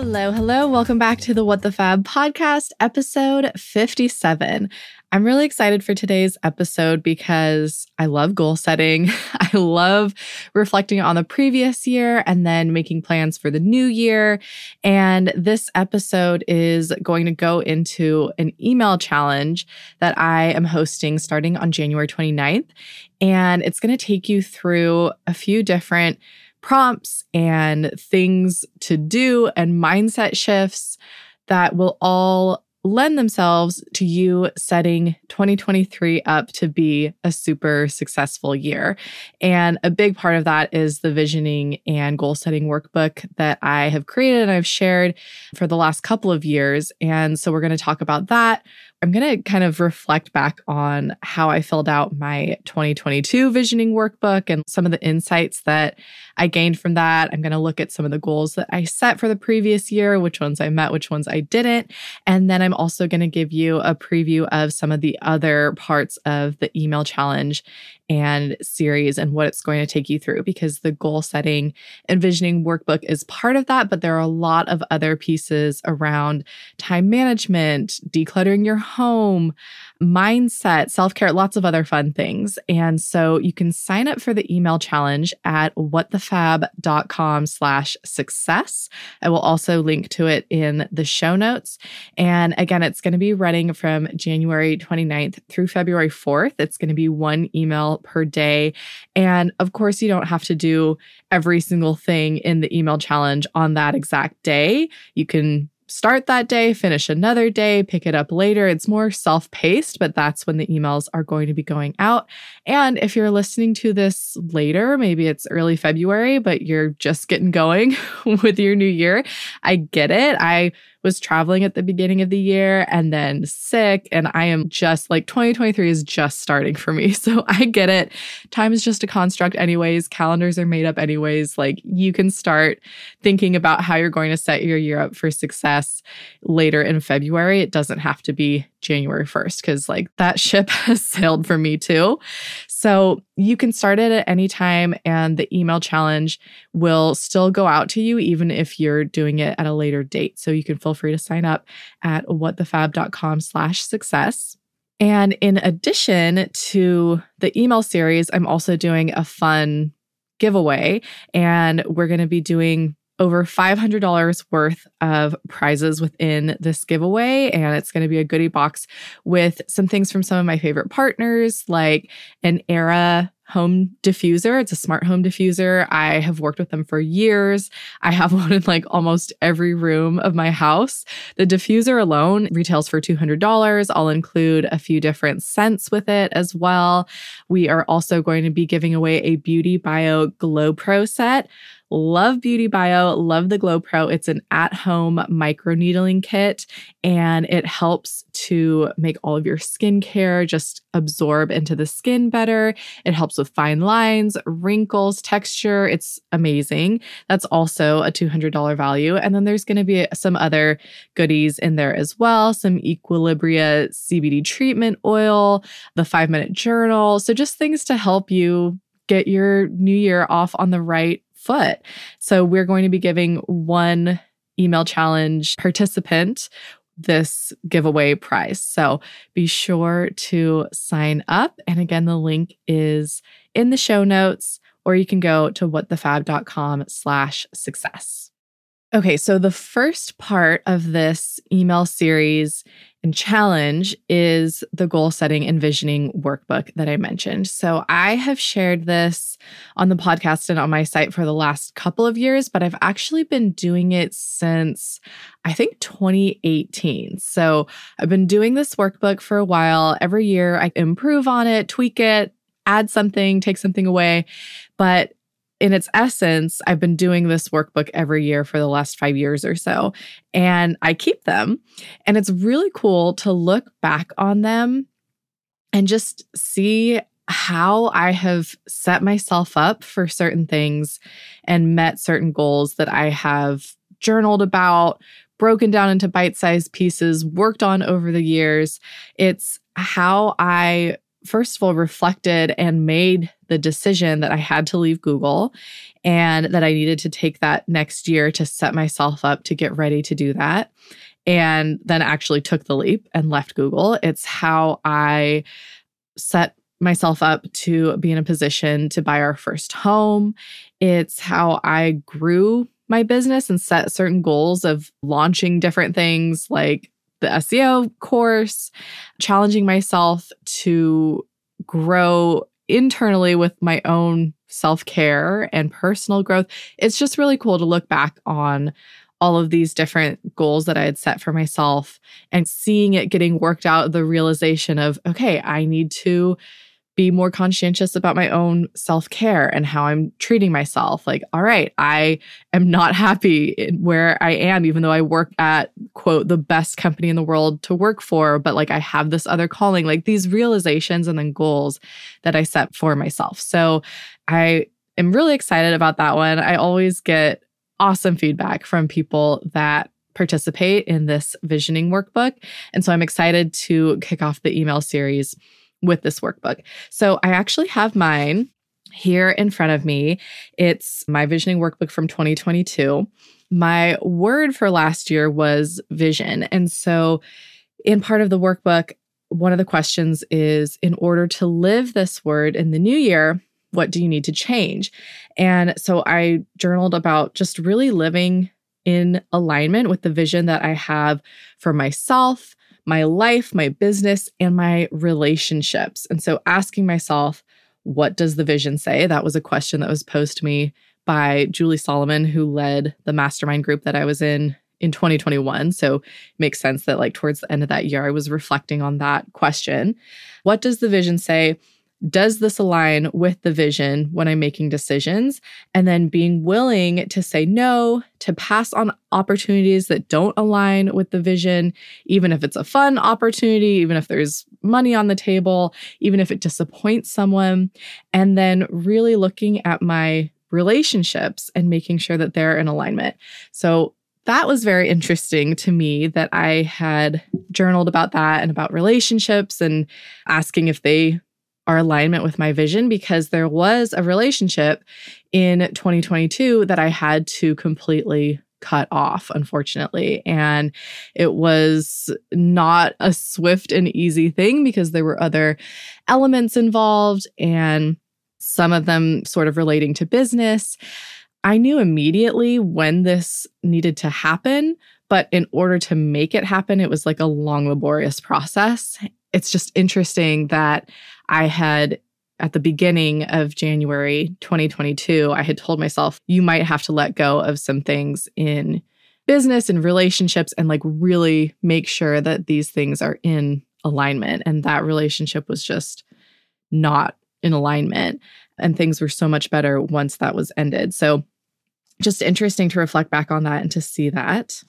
Hello, hello. Welcome back to the What the Fab podcast, episode 57. I'm really excited for today's episode because I love goal setting. I love reflecting on the previous year and then making plans for the new year. And this episode is going to go into an email challenge that I am hosting starting on January 29th. And it's going to take you through a few different prompts and things to do and mindset shifts that will all lend themselves to you setting 2023 up to be a super successful year. And a big part of that is the visioning and goal setting workbook that I have created and I've shared for the last couple of years. And so we're going to talk about that. I'm going to kind of reflect back on how I filled out my 2022 visioning workbook and some of the insights that I gained from that. I'm going to look at some of the goals that I set for the previous year, which ones I met, which ones I didn't. And then I'm also going to give you a preview of some of the other parts of the email challenge and series and what it's going to take you through because the goal setting and visioning workbook is part of that. But there are a lot of other pieces around time management, decluttering your home, mindset, self care, lots of other fun things. And so you can sign up for the email challenge at whatthefab.com slash success. I will also link to it in the show notes. And again, it's going to be running from January 29th through February 4th. It's going to be one email per day. And of course, you don't have to do every single thing in the email challenge on that exact day. You can start that day, finish another day, pick it up later. It's more self paced, but that's when the emails are going to be going out. And if you're listening to this later, maybe it's early February, but you're just getting going with your new year, I get it. I was traveling at the beginning of the year and then sick. And I am just like 2023 is just starting for me. So I get it. Time is just a construct, anyways. Calendars are made up, anyways. Like you can start thinking about how you're going to set your year up for success later in February. It doesn't have to be January 1st because like that ship has sailed for me too. So you can start it at any time and the email challenge will still go out to you even if you're doing it at a later date. So you can feel free to sign up at whatthefab.com slash success. And in addition to the email series, I'm also doing a fun giveaway and we're going to be doing over $500 worth of prizes within this giveaway. And it's going to be a goodie box with some things from some of my favorite partners, like an Aera home diffuser. It's a smart home diffuser. I have worked with them for years. I have one in like almost every room of my house. The diffuser alone retails for $200. I'll include a few different scents with it as well. We are also going to be giving away a Beauty Bio Glow Pro set Love Beauty Bio, love the Glow Pro. It's an at home microneedling kit and it helps to make all of your skincare just absorb into the skin better. It helps with fine lines, wrinkles, texture. It's amazing. That's also a $200 value. And then there's going to be some other goodies in there as well some Equilibria CBD treatment oil, the five minute journal. So just things to help you get your new year off on the right foot. So we're going to be giving one email challenge participant this giveaway prize. So be sure to sign up. And again, the link is in the show notes, or you can go to whatthefab.com slash success. Okay, so the first part of this email series and challenge is the goal setting and visioning workbook that I mentioned. So I have shared this on the podcast and on my site for the last couple of years, but I've actually been doing it since I think 2018. So I've been doing this workbook for a while. Every year I improve on it, tweak it, add something, take something away. But in its essence, I've been doing this workbook every year for the last five years or so, and I keep them. And it's really cool to look back on them and just see how I have set myself up for certain things and met certain goals that I have journaled about, broken down into bite sized pieces, worked on over the years. It's how I first of all reflected and made the decision that I had to leave Google and that I needed to take that next year to set myself up to get ready to do that. And then actually took the leap and left Google. It's how I set myself up to be in a position to buy our first home. It's how I grew my business and set certain goals of launching different things like the SEO course, challenging myself to grow internally with my own self care and personal growth. It's just really cool to look back on all of these different goals that I had set for myself and seeing it getting worked out, the realization of, okay, I need to be more conscientious about my own self care and how I'm treating myself. Like, all right, I am not happy where I am, even though I work at, quote, the best company in the world to work for, but like I have this other calling, like these realizations and then goals that I set for myself. So I am really excited about that one. I always get awesome feedback from people that participate in this visioning workbook. And so I'm excited to kick off the email series with this workbook. So I actually have mine here in front of me. It's my visioning workbook from 2022. My word for last year was vision. And so in part of the workbook, one of the questions is in order to live this word in the new year, what do you need to change? And so I journaled about just really living in alignment with the vision that I have for myself, my life, my business, and my relationships. And so asking myself, what does the vision say? That was a question that was posed to me by Julie Solomon, who led the mastermind group that I was in in 2021. So it makes sense that, like, towards the end of that year, I was reflecting on that question. What does the vision say? Does this align with the vision when I'm making decisions? And then being willing to say no, to pass on opportunities that don't align with the vision, even if it's a fun opportunity, even if there's money on the table, even if it disappoints someone. And then really looking at my relationships and making sure that they're in alignment. So that was very interesting to me that I had journaled about that and about relationships and asking if they our alignment with my vision because there was a relationship in 2022 that I had to completely cut off, unfortunately. And it was not a swift and easy thing because there were other elements involved and some of them sort of relating to business. I knew immediately when this needed to happen, but in order to make it happen, it was like a long, laborious process. It's just interesting that I had at the beginning of January 2022, I had told myself, you might have to let go of some things in business and relationships and like really make sure that these things are in alignment. And that relationship was just not in alignment. And things were so much better once that was ended. So, just interesting to reflect back on that and to see that.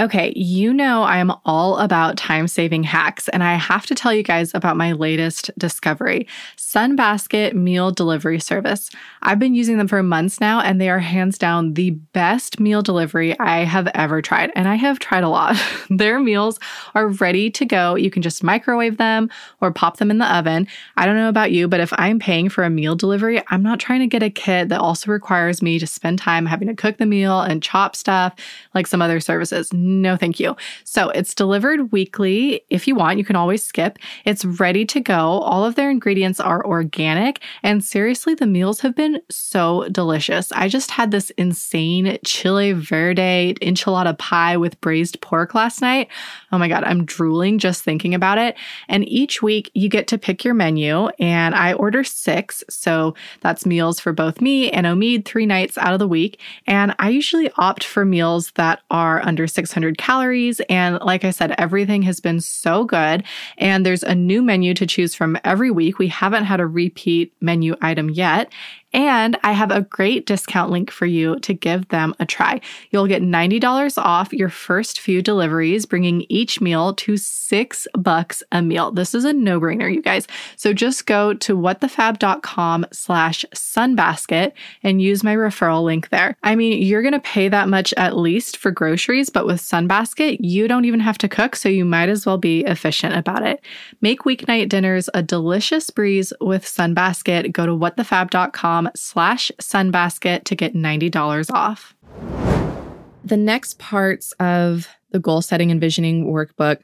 Okay, you know I am all about time saving hacks, and I have to tell you guys about my latest discovery Sunbasket Meal Delivery Service. I've been using them for months now, and they are hands down the best meal delivery I have ever tried. And I have tried a lot. Their meals are ready to go. You can just microwave them or pop them in the oven. I don't know about you, but if I'm paying for a meal delivery, I'm not trying to get a kit that also requires me to spend time having to cook the meal and chop stuff like some other services no, thank you. So it's delivered weekly. If you want, you can always skip. It's ready to go. All of their ingredients are organic. And seriously, the meals have been so delicious. I just had this insane chile verde enchilada pie with braised pork last night. Oh my God, I'm drooling just thinking about it. And each week you get to pick your menu, and I order six. So that's meals for both me and Omid three nights out of the week. And I usually opt for meals that are under 600 600 calories. And like I said, everything has been so good. And there's a new menu to choose from every week. We haven't had a repeat menu item yet. And I have a great discount link for you to give them a try. You'll get $90 off your first few deliveries, bringing each meal to six bucks a meal. This is a no-brainer, you guys. So just go to whatthefab.com slash sunbasket and use my referral link there. I mean, you're going to pay that much at least for groceries, but with Sunbasket, you don't even have to cook, so you might as well be efficient about it. Make weeknight dinners a delicious breeze with Sunbasket. Go to whatthefab.com slash sunbasket to get $90 off. The next parts of the goal setting and visioning workbook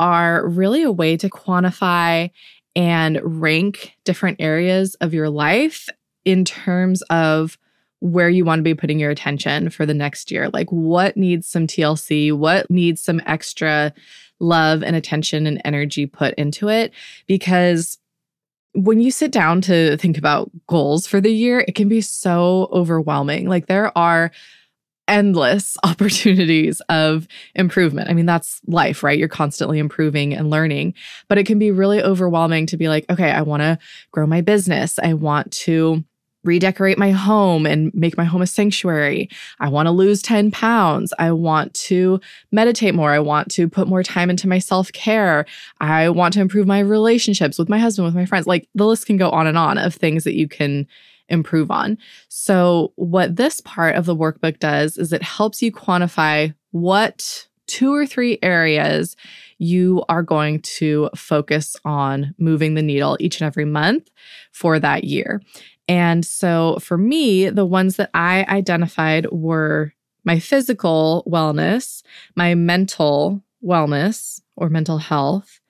are really a way to quantify and rank different areas of your life in terms of where you want to be putting your attention for the next year. Like, what needs some TLC? What needs some extra love and attention and energy put into it? Because when you sit down to think about goals for the year, it can be so overwhelming. Like, there are endless opportunities of improvement. I mean, that's life, right? You're constantly improving and learning, but it can be really overwhelming to be like, okay, I want to grow my business. I want to redecorate my home and make my home a sanctuary. I want to lose 10 pounds. I want to meditate more. I want to put more time into my self care. I want to improve my relationships with my husband, with my friends. Like the list can go on and on of things that you can improve on. So, what this part of the workbook does is it helps you quantify what two or three areas you are going to focus on moving the needle each and every month for that year. And so for me, the ones that I identified were my physical wellness, my mental wellness or mental health.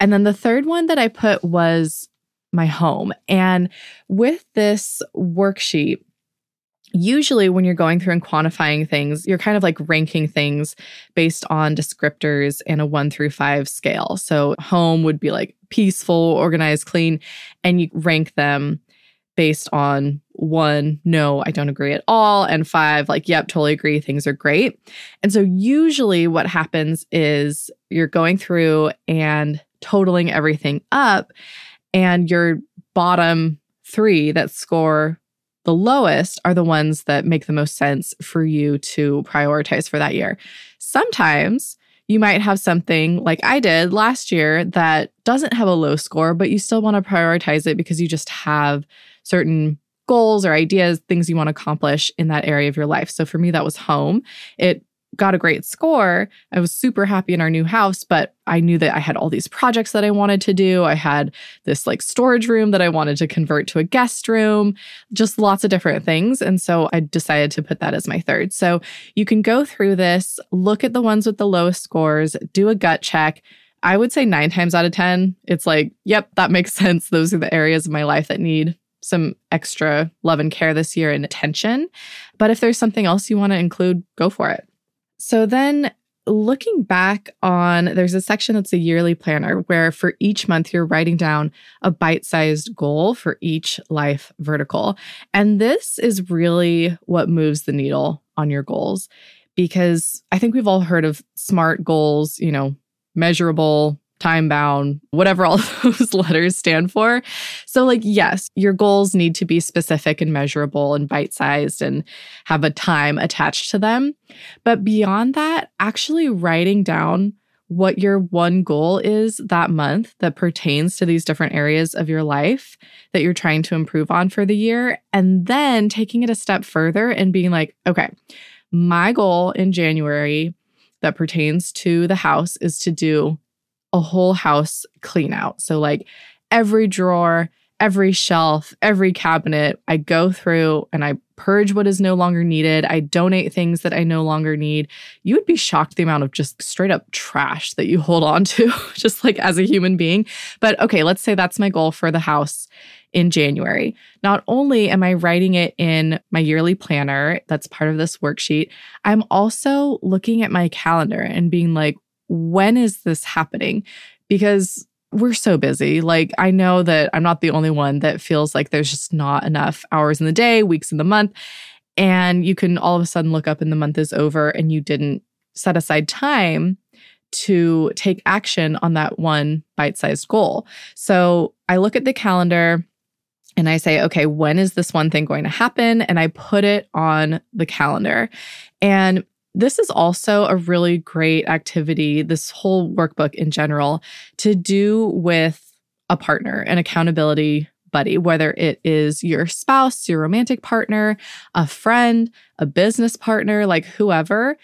And then the third one that I put was my home. And with this worksheet, usually when you're going through and quantifying things, you're kind of like ranking things based on descriptors in a one through five scale. So home would be like peaceful, organized, clean, and you rank them based on one, no, I don't agree at all, and five, like, yep, totally agree, things are great. And so usually what happens is you're going through and totaling everything up, and your bottom three that score the lowest are the ones that make the most sense for you to prioritize for that year. Sometimes you might have something like I did last year that doesn't have a low score, but you still want to prioritize it because you just have certain goals or ideas, things you want to accomplish in that area of your life. So for me, that was home. It got a great score. I was super happy in our new house, but I knew that I had all these projects that I wanted to do. I had this like storage room that I wanted to convert to a guest room, just lots of different things. And so I decided to put that as my third. So you can go through this, look at the ones with the lowest scores, do a gut check. I would say nine times out of 10, it's like, yep, that makes sense. Those are the areas of my life that need some extra love and care this year and attention. But if there's something else you want to include, go for it. So then looking back on there's a section that's a yearly planner where for each month you're writing down a bite-sized goal for each life vertical. And this is really what moves the needle on your goals because I think we've all heard of SMART goals, you know, measurable, time bound, whatever all those letters stand for. So, like, yes, your goals need to be specific and measurable and bite sized and have a time attached to them. But beyond that, actually writing down what your one goal is that month that pertains to these different areas of your life that you're trying to improve on for the year. And then taking it a step further and being like, okay, my goal in January that pertains to the house is to do a whole house clean out. So, like every drawer, every shelf, every cabinet, I go through and I purge what is no longer needed. I donate things that I no longer need. You would be shocked the amount of just straight up trash that you hold on to, just like as a human being. But okay, let's say that's my goal for the house in January. Not only am I writing it in my yearly planner, that's part of this worksheet, I'm also looking at my calendar and being like, when is this happening? Because we're so busy. Like, I know that I'm not the only one that feels like there's just not enough hours in the day, weeks in the month. And you can all of a sudden look up and the month is over and you didn't set aside time to take action on that one bite sized goal. So I look at the calendar and I say, okay, when is this one thing going to happen? And I put it on the calendar. And this is also a really great activity, this whole workbook in general, to do with a partner, an accountability buddy, whether it is your spouse, your romantic partner, a friend, a business partner, like whoever.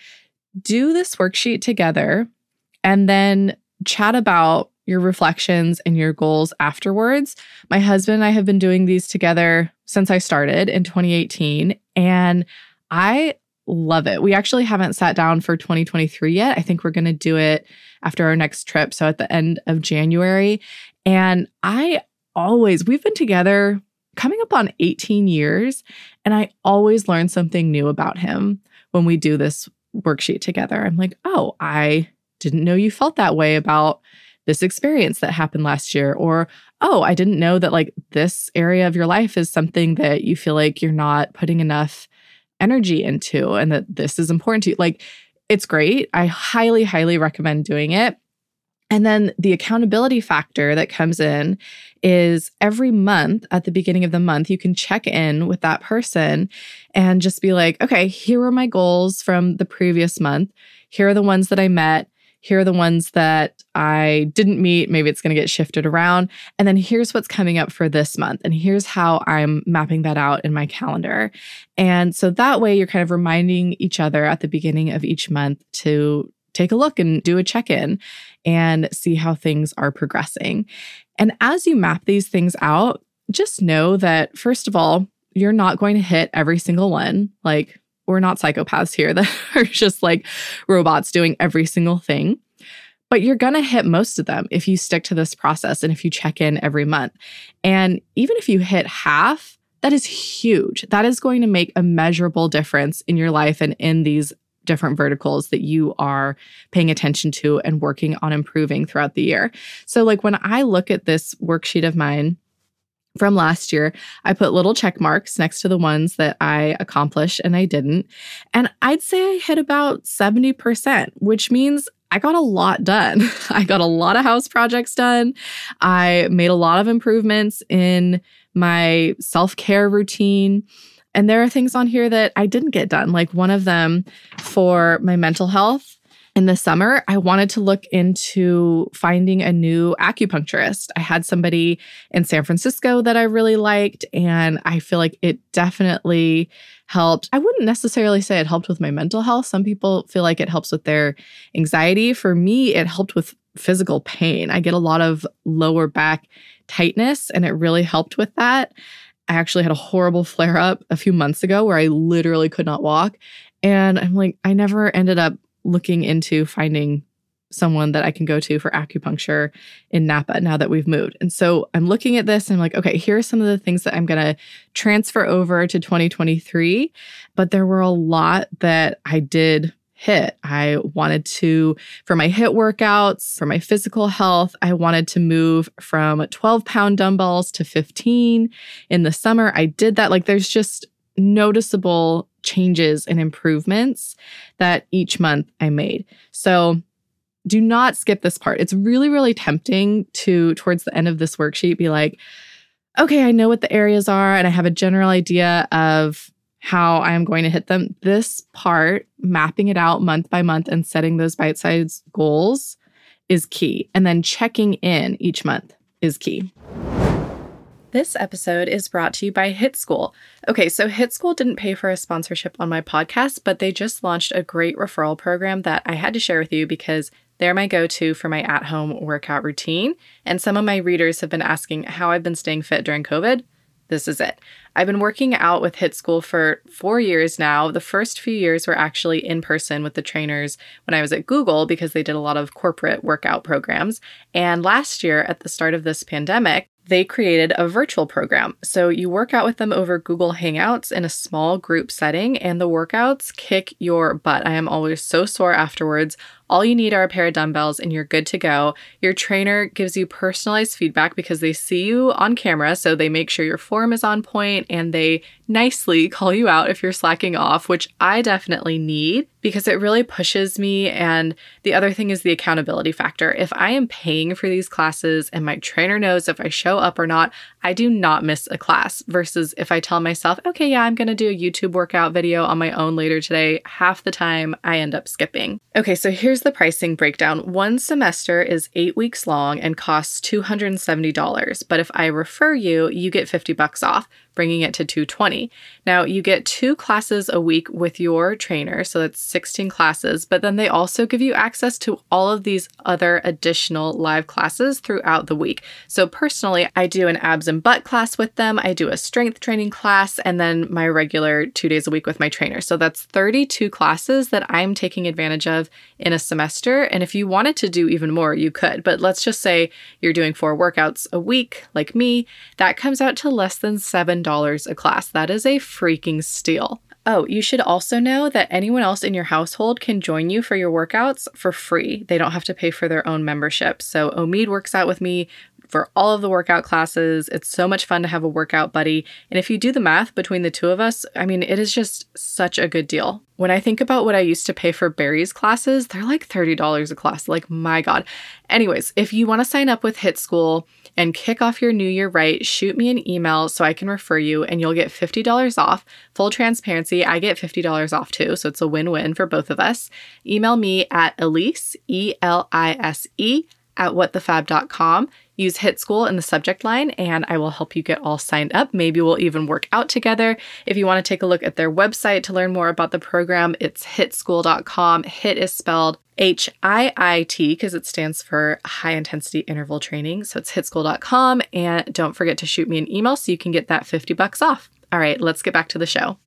Do this worksheet together and then chat about your reflections and your goals afterwards. My husband and I have been doing these together since I started in 2018, and I love it. We actually haven't sat down for 2023 yet. I think we're going to do it after our next trip. So at the end of January. And I always, we've been together coming up on 18 years, and I always learn something new about him when we do this worksheet together. I'm like, oh, I didn't know you felt that way about this experience that happened last year or oh i didn't know that like this area of your life is something that you feel like you're not putting enough energy into and that this is important to you. Like it's great. I highly highly recommend doing it. And then the accountability factor that comes in is every month at the beginning of the month, you can check in with that person and just be like, okay, here are my goals from the previous month. Here are the ones that I met here are the ones that I didn't meet. Maybe it's going to get shifted around. And then here's what's coming up for this month. And here's how I'm mapping that out in my calendar. And so that way you're kind of reminding each other at the beginning of each month to take a look and do a check in and see how things are progressing. And as you map these things out, just know that, first of all, you're not going to hit every single one. Like, we're not psychopaths here that are just like robots doing every single thing. But you're going to hit most of them if you stick to this process and if you check in every month. And even if you hit half, that is huge. That is going to make a measurable difference in your life and in these different verticals that you are paying attention to and working on improving throughout the year. So, like when I look at this worksheet of mine, from last year, I put little check marks next to the ones that I accomplished and I didn't. And I'd say I hit about 70%, which means I got a lot done. I got a lot of house projects done. I made a lot of improvements in my self care routine. And there are things on here that I didn't get done, like one of them for my mental health in the summer, I wanted to look into finding a new acupuncturist. I had somebody in San Francisco that I really liked, and I feel like it definitely helped. I wouldn't necessarily say it helped with my mental health. Some people feel like it helps with their anxiety. For me, it helped with physical pain. I get a lot of lower back tightness, and it really helped with that. I actually had a horrible flare up a few months ago where I literally could not walk. And I'm like, I never ended up looking into finding someone that I can go to for acupuncture in Napa now that we've moved. And so I'm looking at this and I'm like, okay, here are some of the things that I'm going to transfer over to 2023. But there were a lot that I did hit. I wanted to, for my HIIT workouts, for my physical health, I wanted to move from 12 pound dumbbells to 15 in the summer. I did that. Like there's just noticeable changes and improvements that each month I made. So do not skip this part. It's really, really tempting to, towards the end of this worksheet, be like, okay, I know what the areas are and I have a general idea of how I am going to hit them. This part, mapping it out month by month and setting those bite sized goals is key. And then checking in each month is key. This episode is brought to you by HIIT School. Okay, so HIIT School didn't pay for a sponsorship on my podcast, but they just launched a great referral program that I had to share with you because they're my go to for my at home workout routine. And some of my readers have been asking how I've been staying fit during COVID. This is it. I've been working out with HIIT School for four years now. The first few years were actually in person with the trainers when I was at Google because they did a lot of corporate workout programs. And last year, at the start of this pandemic, they created a virtual program. So you work out with them over Google Hangouts in a small group setting, and the workouts kick your butt. I am always so sore afterwards. All you need are a pair of dumbbells and you're good to go. Your trainer gives you personalized feedback because they see you on camera, so they make sure your form is on point and they nicely call you out if you're slacking off, which I definitely need because it really pushes me. And the other thing is the accountability factor. If I am paying for these classes and my trainer knows if I show up or not, I do not miss a class. Versus if I tell myself, okay, yeah, I'm going to do a YouTube workout video on my own later today, half the time I end up skipping. Okay, so here's the pricing breakdown. One semester is eight weeks long and costs $270. But if I refer you, you get 50 bucks off bringing it to 220. Now, you get two classes a week with your trainer, so that's 16 classes, but then they also give you access to all of these other additional live classes throughout the week. So, personally, I do an abs and butt class with them, I do a strength training class, and then my regular two days a week with my trainer. So, that's 32 classes that I'm taking advantage of in a semester. And if you wanted to do even more, you could. But let's just say you're doing four workouts a week, like me, that comes out to less than seven $10 a class. That is a freaking steal. Oh, you should also know that anyone else in your household can join you for your workouts for free. They don't have to pay for their own membership. So, Omid works out with me for all of the workout classes. It's so much fun to have a workout buddy. And if you do the math between the two of us, I mean, it is just such a good deal. When I think about what I used to pay for Barry's classes, they're like $30 a class. Like, my God. Anyways, if you want to sign up with HIIT School, and kick off your new year right, shoot me an email so I can refer you and you'll get $50 off. Full transparency, I get $50 off too, so it's a win win for both of us. Email me at Elise, E L I S E, at whatthefab.com. Use HIIT School in the subject line, and I will help you get all signed up. Maybe we'll even work out together. If you want to take a look at their website to learn more about the program, it's hiitschool.com. HIIT is spelled H I I T because it stands for high intensity interval training. So it's hiitschool.com. And don't forget to shoot me an email so you can get that 50 bucks off. All right, let's get back to the show.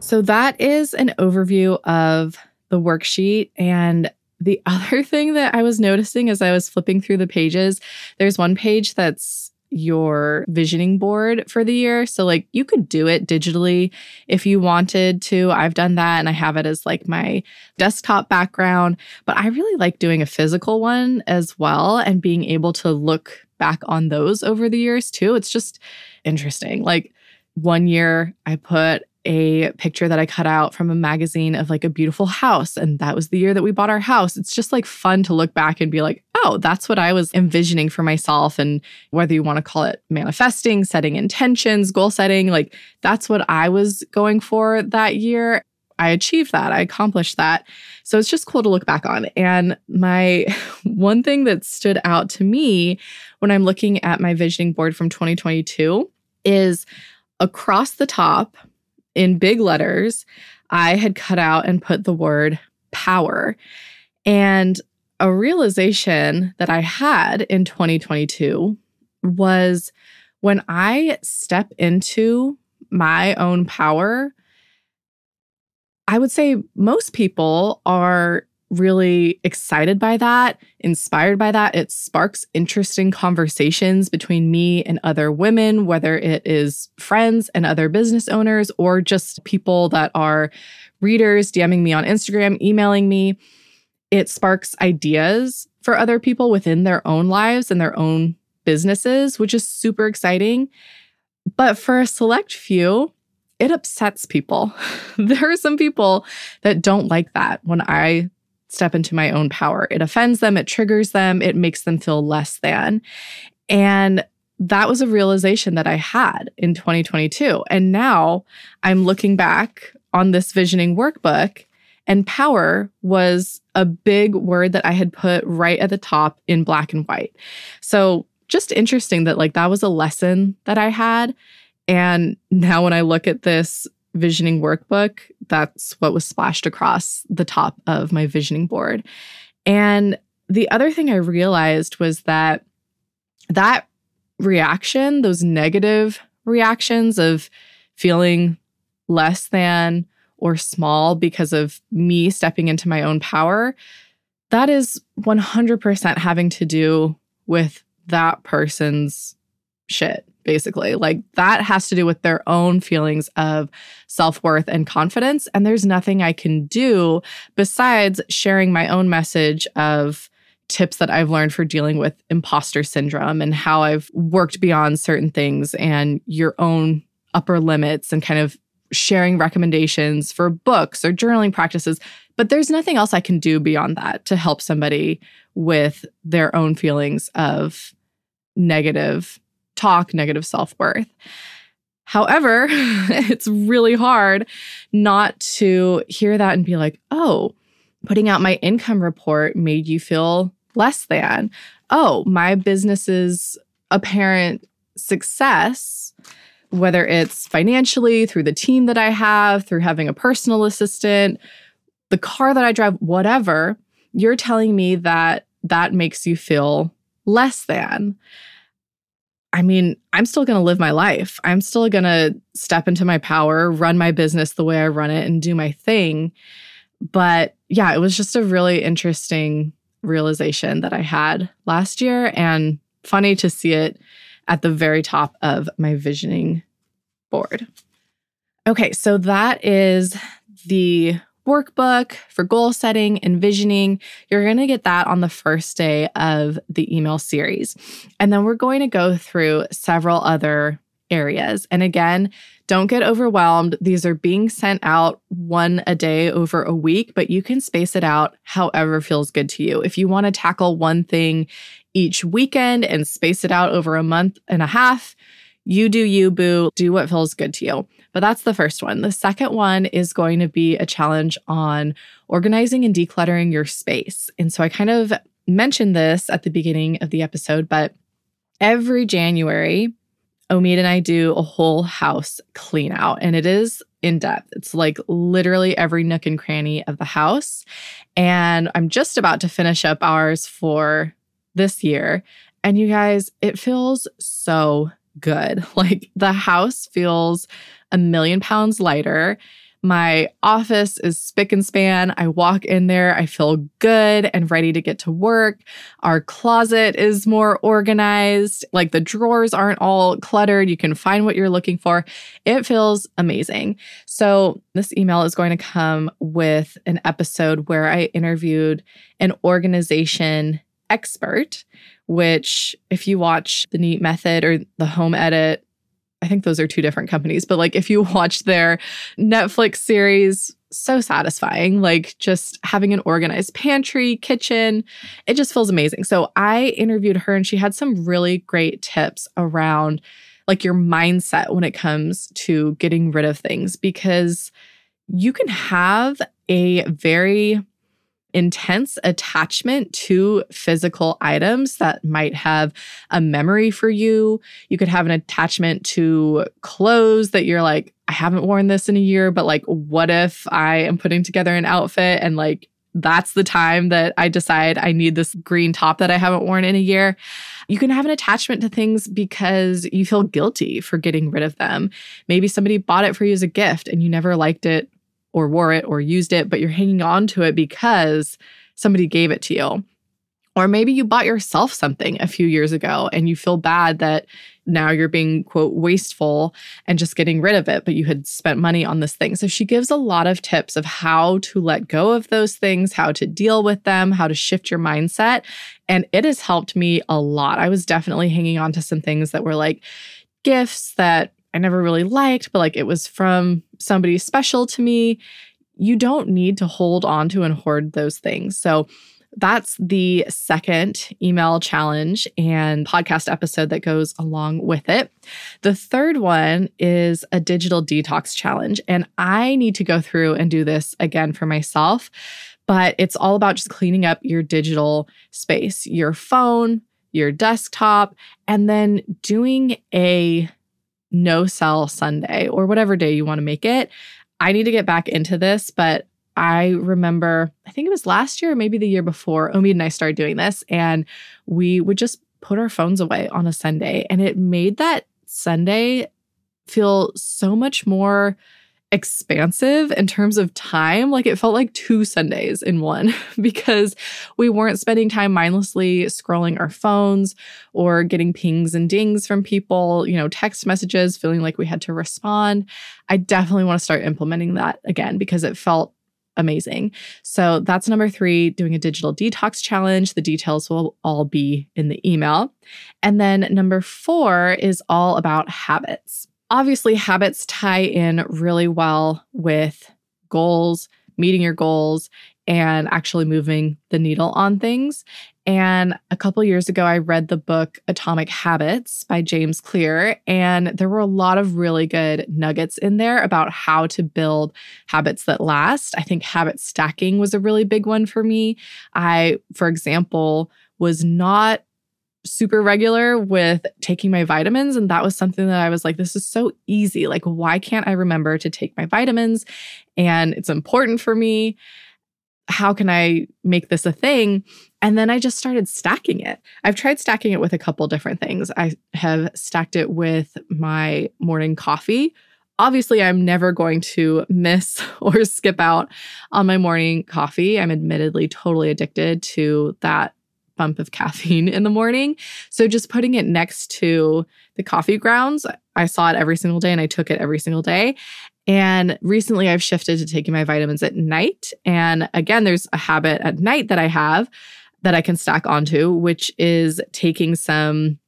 So that is an overview of the worksheet. And the other thing that I was noticing as I was flipping through the pages, there's one page that's your visioning board for the year. So, like, you could do it digitally if you wanted to. I've done that and I have it as like my desktop background, but I really like doing a physical one as well and being able to look back on those over the years too. It's just interesting. Like, one year I put a picture that I cut out from a magazine of like a beautiful house. And that was the year that we bought our house. It's just like fun to look back and be like, oh, that's what I was envisioning for myself. And whether you want to call it manifesting, setting intentions, goal setting, like that's what I was going for that year. I achieved that. I accomplished that. So it's just cool to look back on. And my one thing that stood out to me when I'm looking at my visioning board from 2022 is across the top in big letters, I had cut out and put the word power. And a realization that I had in 2022 was when I step into my own power, I would say most people are really excited by that, inspired by that. It sparks interesting conversations between me and other women, whether it is friends and other business owners or just people that are readers DMing me on Instagram, emailing me. It sparks ideas for other people within their own lives and their own businesses, which is super exciting. But for a select few, it upsets people. there are some people that don't like that when I step into my own power. It offends them, it triggers them, it makes them feel less than. And that was a realization that I had in 2022. And now I'm looking back on this visioning workbook, and power was a big word that I had put right at the top in black and white. So just interesting that, like, that was a lesson that I had. And now when I look at this visioning workbook, that's what was splashed across the top of my visioning board. And the other thing I realized was that that reaction, those negative reactions of feeling less than or small because of me stepping into my own power, that is 100% having to do with that person's shit basically. Like that has to do with their own feelings of self worth and confidence. And there's nothing I can do besides sharing my own message of tips that I've learned for dealing with imposter syndrome and how I've worked beyond certain things and your own upper limits and kind of sharing recommendations for books or journaling practices. But there's nothing else I can do beyond that to help somebody with their own feelings of negative talk, negative self worth. However, it's really hard not to hear that and be like, oh, putting out my income report made you feel less than. Oh, my business's apparent success whether it's financially, through the team that I have, through having a personal assistant, the car that I drive, whatever, you're telling me that that makes you feel less than. I mean, I'm still going to live my life. I'm still going to step into my power, run my business the way I run it, and do my thing. But yeah, it was just a really interesting realization that I had last year and funny to see it at the very top of my visioning board. Okay, so that is the workbook for goal setting and visioning. You're going to get that on the first day of the email series. And then we're going to go through several other areas. And again, don't get overwhelmed. These are being sent out one a day over a week, but you can space it out however feels good to you. If you want to tackle one thing each weekend and space it out over a month and a half. You do you, boo. Do what feels good to you. But that's the first one. The second one is going to be a challenge on organizing and decluttering your space. And so I kind of mentioned this at the beginning of the episode, but every January, Omid and I do a whole house clean out, and it is in depth. It's like literally every nook and cranny of the house. And I'm just about to finish up ours for this year. And you guys, it feels so good. Like the house feels a million pounds lighter. My office is spick and span. I walk in there, I feel good and ready to get to work. Our closet is more organized, like the drawers aren't all cluttered. You can find what you're looking for. It feels amazing. So, this email is going to come with an episode where I interviewed an organization expert, which, if you watch the Neat Method or the Home Edit, I think those are two different companies, but like if you watch their Netflix series, so satisfying. Like just having an organized pantry, kitchen, it just feels amazing. So I interviewed her and she had some really great tips around like your mindset when it comes to getting rid of things because you can have a very intense attachment to physical items that might have a memory for you. You could have an attachment to clothes that you're like, I haven't worn this in a year, but like, what if I am putting together an outfit and like, that's the time that I decide I need this green top that I haven't worn in a year. You can have an attachment to things because you feel guilty for getting rid of them. Maybe somebody bought it for you as a gift and you never liked it or wore it or used it, but you're hanging on to it because somebody gave it to you. Or maybe you bought yourself something a few years ago and you feel bad that now you're being, quote, wasteful and just getting rid of it, but you had spent money on this thing. So she gives a lot of tips of how to let go of those things, how to deal with them, how to shift your mindset. And it has helped me a lot. I was definitely hanging on to some things that were like gifts that I never really liked, but like it was from somebody special to me. You don't need to hold on to and hoard those things. So that's the second email challenge and podcast episode that goes along with it. The third one is a digital detox challenge. And I need to go through and do this again for myself, but it's all about just cleaning up your digital space, your phone, your desktop, and then doing a no cell Sunday or whatever day you want to make it. I need to get back into this, but I remember, I think it was last year maybe the year before, Omid and I started doing this, and we would just put our phones away on a Sunday. And it made that Sunday feel so much more expansive in terms of time. Like it felt like two Sundays in one because we weren't spending time mindlessly scrolling our phones or getting pings and dings from people, you know, text messages, feeling like we had to respond. I definitely want to start implementing that again because it felt amazing. So that's number three, doing a digital detox challenge. The details will all be in the email. And then number four is all about habits. Obviously, habits tie in really well with goals, meeting your goals, and actually moving the needle on things. And a couple years ago, I read the book Atomic Habits by James Clear, and there were a lot of really good nuggets in there about how to build habits that last. I think habit stacking was a really big one for me. I, for example, was not super regular with taking my vitamins. And that was something that I was like, this is so easy. Like, why can't I remember to take my vitamins? And it's important for me. How can I make this a thing? And then I just started stacking it. I've tried stacking it with a couple different things. I have stacked it with my morning coffee. Obviously, I'm never going to miss or skip out on my morning coffee. I'm admittedly totally addicted to that bump of caffeine in the morning. So just putting it next to the coffee grounds, I saw it every single day and I took it every single day. And recently I've shifted to taking my vitamins at night. And again, there's a habit at night that I have that I can stack onto, which is taking some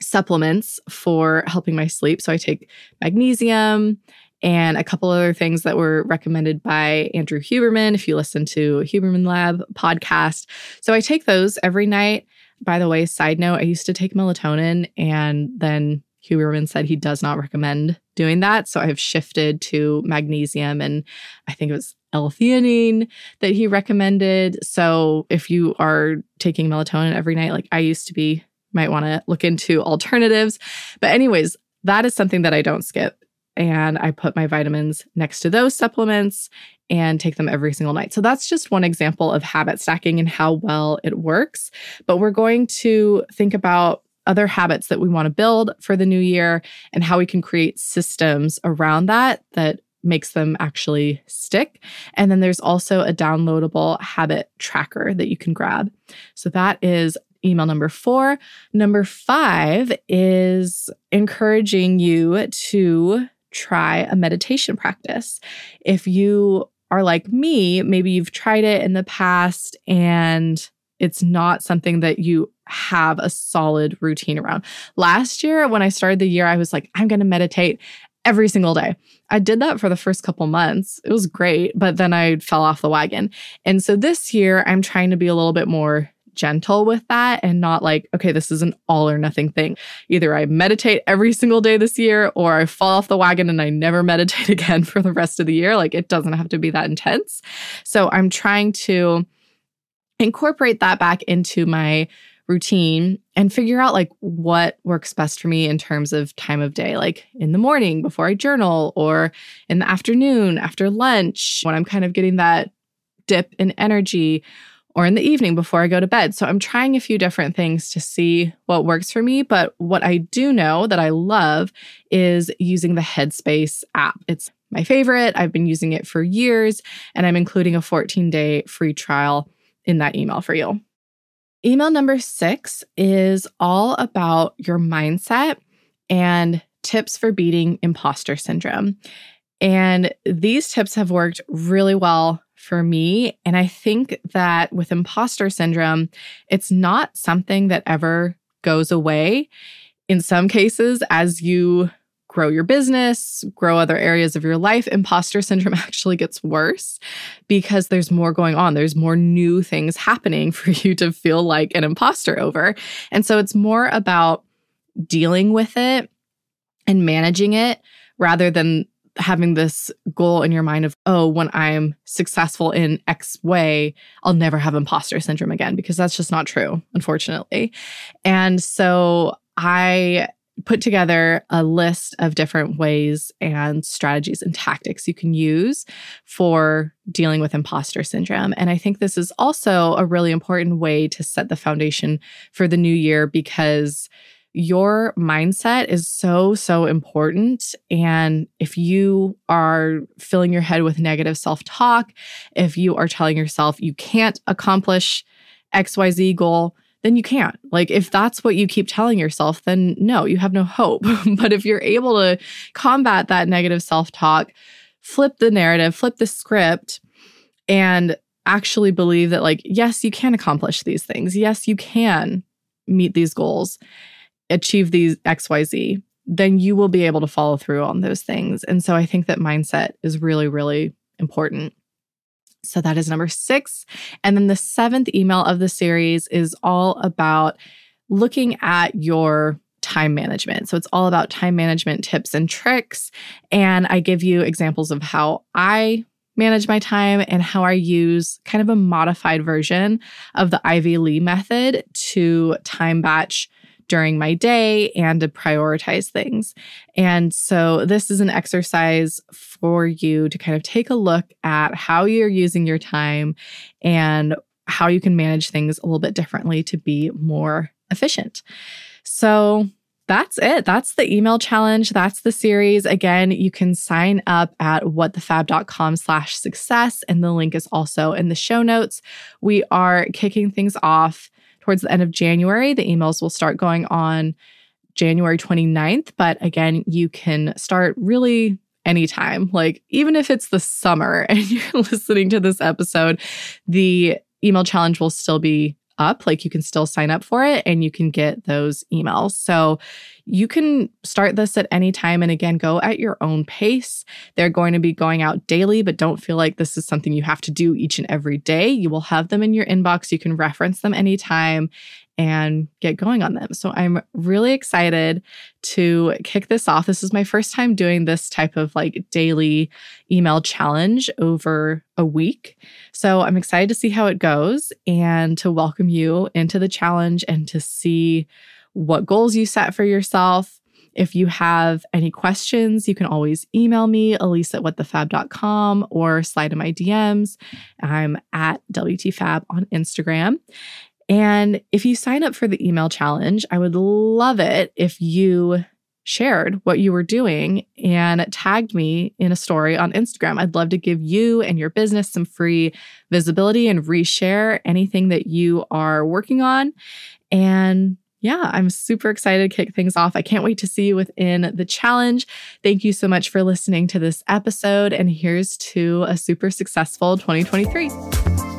supplements for helping my sleep. So I take magnesium and a couple other things that were recommended by Andrew Huberman, if you listen to Huberman Lab podcast. So I take those every night. By the way, side note, I used to take melatonin and then Huberman said he does not recommend doing that. So I've shifted to magnesium and I think it was L-theanine that he recommended. So if you are taking melatonin every night, like I used to be, might want to look into alternatives. But anyways, that is something that I don't skip and I put my vitamins next to those supplements and take them every single night. So that's just one example of habit stacking and how well it works. But we're going to think about other habits that we want to build for the new year and how we can create systems around that that makes them actually stick. And then there's also a downloadable habit tracker that you can grab. So that is email number four. Number five is encouraging you to try a meditation practice. If you are like me, maybe you've tried it in the past and it's not something that you have a solid routine around. Last year, when I started the year, I was like, I'm going to meditate every single day. I did that for the first couple months. It was great, but then I fell off the wagon. And so this year, I'm trying to be a little bit more gentle with that and not like, okay, this is an all or nothing thing. Either I meditate every single day this year or I fall off the wagon and I never meditate again for the rest of the year. Like it doesn't have to be that intense. So I'm trying to incorporate that back into my routine and figure out like what works best for me in terms of time of day like in the morning before I journal or in the afternoon after lunch when I'm kind of getting that dip in energy or in the evening before I go to bed. So I'm trying a few different things to see what works for me. But what I do know that I love is using the Headspace app. It's my favorite. I've been using it for years, and I'm including a 14 day free trial in that email for you. Email number six is all about your mindset and tips for beating imposter syndrome. And these tips have worked really well for me. And I think that with imposter syndrome, it's not something that ever goes away. In some cases, as you grow your business, grow other areas of your life, imposter syndrome actually gets worse because there's more going on. There's more new things happening for you to feel like an imposter over. And so it's more about dealing with it and managing it rather than having this goal in your mind of, oh, when I'm successful in X way, I'll never have imposter syndrome again, because that's just not true, unfortunately. And so I put together a list of different ways and strategies and tactics you can use for dealing with imposter syndrome. And I think this is also a really important way to set the foundation for the new year because your mindset is so, so important. And if you are filling your head with negative self talk, if you are telling yourself you can't accomplish XYZ goal, then you can't. Like, if that's what you keep telling yourself, then no, you have no hope. but if you're able to combat that negative self talk, flip the narrative, flip the script, and actually believe that, like, yes, you can accomplish these things. Yes, you can meet these goals, achieve these XYZ, then you will be able to follow through on those things. And so I think that mindset is really, really important. So that is number six. And then the seventh email of the series is all about looking at your time management. So it's all about time management tips and tricks. And I give you examples of how I manage my time and how I use kind of a modified version of the Ivy Lee method to time batch during my day and to prioritize things. And so, this is an exercise for you to kind of take a look at how you're using your time and how you can manage things a little bit differently to be more efficient. So, that's it. That's the email challenge. That's the series. Again, you can sign up at whatthefab.com slash success. And the link is also in the show notes. We are kicking things off towards the end of January. The emails will start going on January 29th. But again, you can start really anytime. Like, even if it's the summer and you're listening to this episode, the email challenge will still be up. Like you can still sign up for it and you can get those emails. So you can start this at any time and again, go at your own pace. They're going to be going out daily, but don't feel like this is something you have to do each and every day. You will have them in your inbox. You can reference them anytime and get going on them. So I'm really excited to kick this off. This is my first time doing this type of like daily email challenge over a week. So I'm excited to see how it goes and to welcome you into the challenge and to see what goals you set for yourself. If you have any questions, you can always email me, elise at whatthefab.com or slide in my DMs. I'm at WTFab on Instagram. And if you sign up for the email challenge, I would love it if you shared what you were doing and tagged me in a story on Instagram. I'd love to give you and your business some free visibility and reshare anything that you are working on. And yeah, I'm super excited to kick things off. I can't wait to see you within the challenge. Thank you so much for listening to this episode. And here's to a super successful 2023.